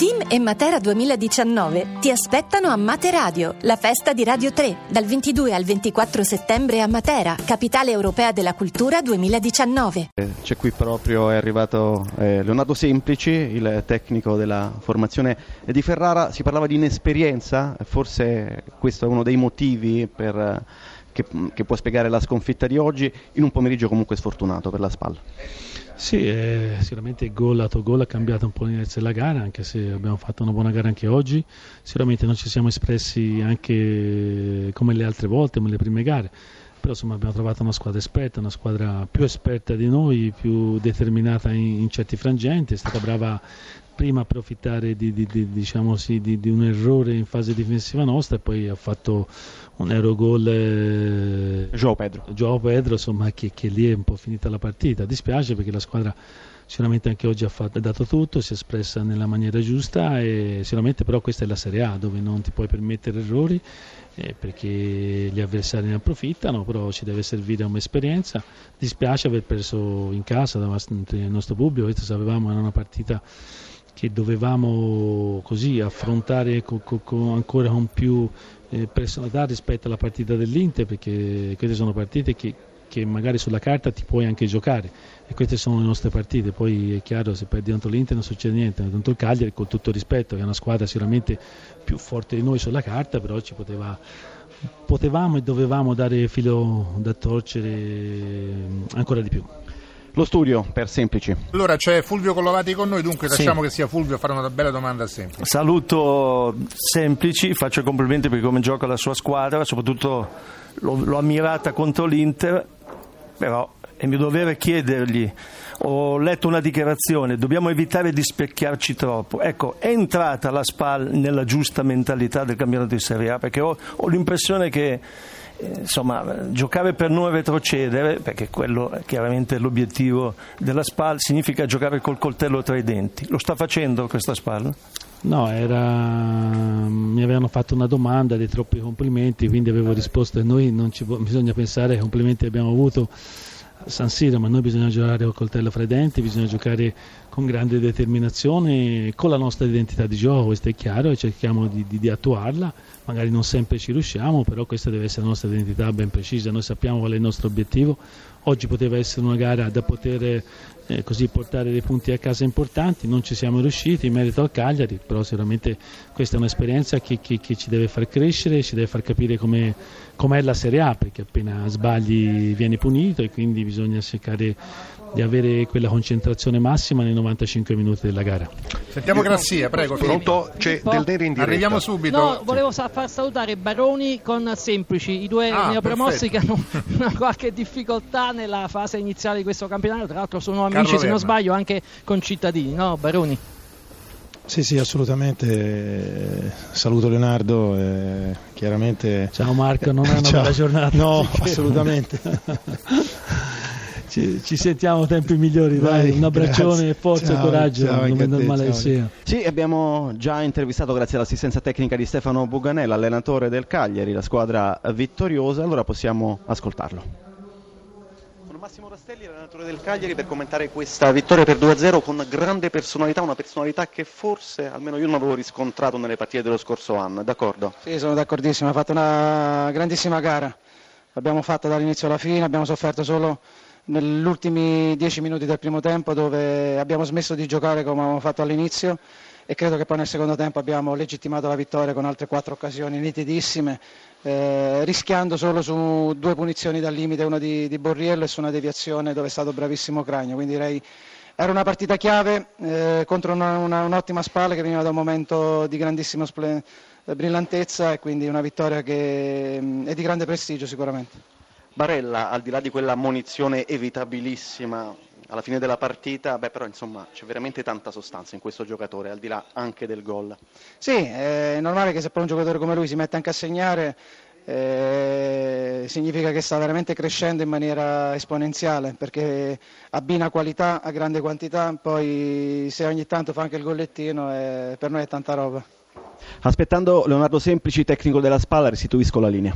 Team e Matera 2019 ti aspettano a Mate Radio, la festa di Radio 3, dal 22 al 24 settembre a Matera, capitale europea della cultura 2019. Eh, c'è qui proprio, è arrivato eh, Leonardo Semplici, il tecnico della formazione di Ferrara. Si parlava di inesperienza, forse questo è uno dei motivi per, che, che può spiegare la sconfitta di oggi, in un pomeriggio comunque sfortunato per la spalla. Sì, eh, sicuramente il gol, lato gol ha cambiato un po' l'inizio della gara, anche se abbiamo fatto una buona gara anche oggi. Sicuramente non ci siamo espressi anche come le altre volte, come le prime gare. Però insomma abbiamo trovato una squadra esperta, una squadra più esperta di noi, più determinata in, in certi frangenti, è stata brava prima approfittare di, di, di, diciamo sì, di, un errore in fase difensiva nostra e poi ha fatto un aerogol eh, Joao Pedro, Joao Pedro insomma, che, che, lì è un po' finita la partita. Dispiace perché la squadra sicuramente anche oggi ha, fatto, ha dato tutto si è espressa nella maniera giusta e sicuramente però questa è la Serie A dove non ti puoi permettere errori eh, perché gli avversari ne approfittano però ci deve servire come esperienza. Dispiace aver perso in casa davanti al nostro pubblico questo sapevamo era una partita che dovevamo così affrontare co, co, co ancora con più eh, personalità rispetto alla partita dell'Inter perché queste sono partite che, che, magari sulla carta ti puoi anche giocare e queste sono le nostre partite poi è chiaro se perdi contro l'Inter non succede niente contro il Cagliari con tutto rispetto che è una squadra sicuramente più forte di noi sulla carta però ci poteva potevamo e dovevamo dare filo da torcere ancora di più lo studio per Semplici. Allora c'è Fulvio Collovati con noi, dunque lasciamo sì. che sia Fulvio a fare una bella domanda a Semplici. Saluto Semplici, faccio complimenti per come gioca la sua squadra, soprattutto l'ho, l'ho ammirata contro l'Inter, però è mio dovere chiedergli, ho letto una dichiarazione, dobbiamo evitare di specchiarci troppo. Ecco, è entrata la SPAL nella giusta mentalità del campionato di Serie A? Perché ho, ho l'impressione che insomma, giocare per non retrocedere, perché quello è chiaramente l'obiettivo della SPAL, significa giocare col coltello tra i denti. Lo sta facendo questa SPAL? No, era... mi avevano fatto una domanda dei troppi complimenti, quindi avevo risposto e noi non ci... bisogna pensare ai complimenti che abbiamo avuto San Siro, ma noi bisogna giocare col coltello fra i denti, bisogna giocare con grande determinazione, con la nostra identità di gioco, questo è chiaro, e cerchiamo di, di, di, attuarla, magari non sempre ci riusciamo, però questa deve essere la nostra identità ben precisa, noi sappiamo qual è il nostro obiettivo, oggi poteva essere una gara da poter eh, così portare dei punti a casa importanti, non ci siamo riusciti in merito al Cagliari, però sicuramente questa è un'esperienza che, che, che ci deve far crescere, ci deve far capire come com'è la Serie A, perché appena sbagli vieni punito e quindi bisogna cercare di avere quella concentrazione massima nei 95 minuti della gara. Sentiamo Grassia, prego. Pronto? C'è del nero in diretta. Arriviamo subito. No, volevo far salutare Baroni con Semplici, i due ah, neopromossi che hanno una qualche difficoltà nella fase iniziale di questo campionato, tra l'altro sono amici, Carlo se non sbaglio, anche con cittadini, no Baroni? Sì, sì, assolutamente. Saluto Leonardo. Eh, chiaramente... Ciao Marco, non è una Ciao. bella giornata. No, assolutamente. ci, ci, sentiamo tempi migliori, dai. dai un abbraccione, grazie. forza ciao, e coraggio, ciao, come normale che sia. Sì, abbiamo già intervistato grazie all'assistenza tecnica di Stefano Buganella, allenatore del Cagliari, la squadra vittoriosa, allora possiamo ascoltarlo. Massimo Rastelli, allenatore del Cagliari, per commentare questa vittoria per 2-0 con grande personalità, una personalità che forse almeno io non avevo riscontrato nelle partite dello scorso anno, d'accordo? Sì, sono d'accordissimo, ha fatto una grandissima gara, l'abbiamo fatta dall'inizio alla fine, abbiamo sofferto solo negli ultimi dieci minuti del primo tempo dove abbiamo smesso di giocare come avevamo fatto all'inizio e credo che poi nel secondo tempo abbiamo legittimato la vittoria con altre quattro occasioni nitidissime, eh, rischiando solo su due punizioni dal limite, una di, di, Borriello e su una deviazione dove è stato bravissimo Cragno. Quindi direi era una partita chiave eh, contro una, una, un'ottima spalla che veniva da un momento di grandissima splen- brillantezza e quindi una vittoria che mh, mm, è di grande prestigio sicuramente. Barella, al di là di quella munizione evitabilissima alla fine della partita, beh, però insomma c'è veramente tanta sostanza in questo giocatore, al di là anche del gol. Sì, è normale che se poi un giocatore come lui si mette anche a segnare, eh, significa che sta veramente crescendo in maniera esponenziale perché abbina qualità a grande quantità, poi se ogni tanto fa anche il gollettino eh, per noi è tanta roba. Aspettando Leonardo Semplici, tecnico della spalla, restituisco la linea.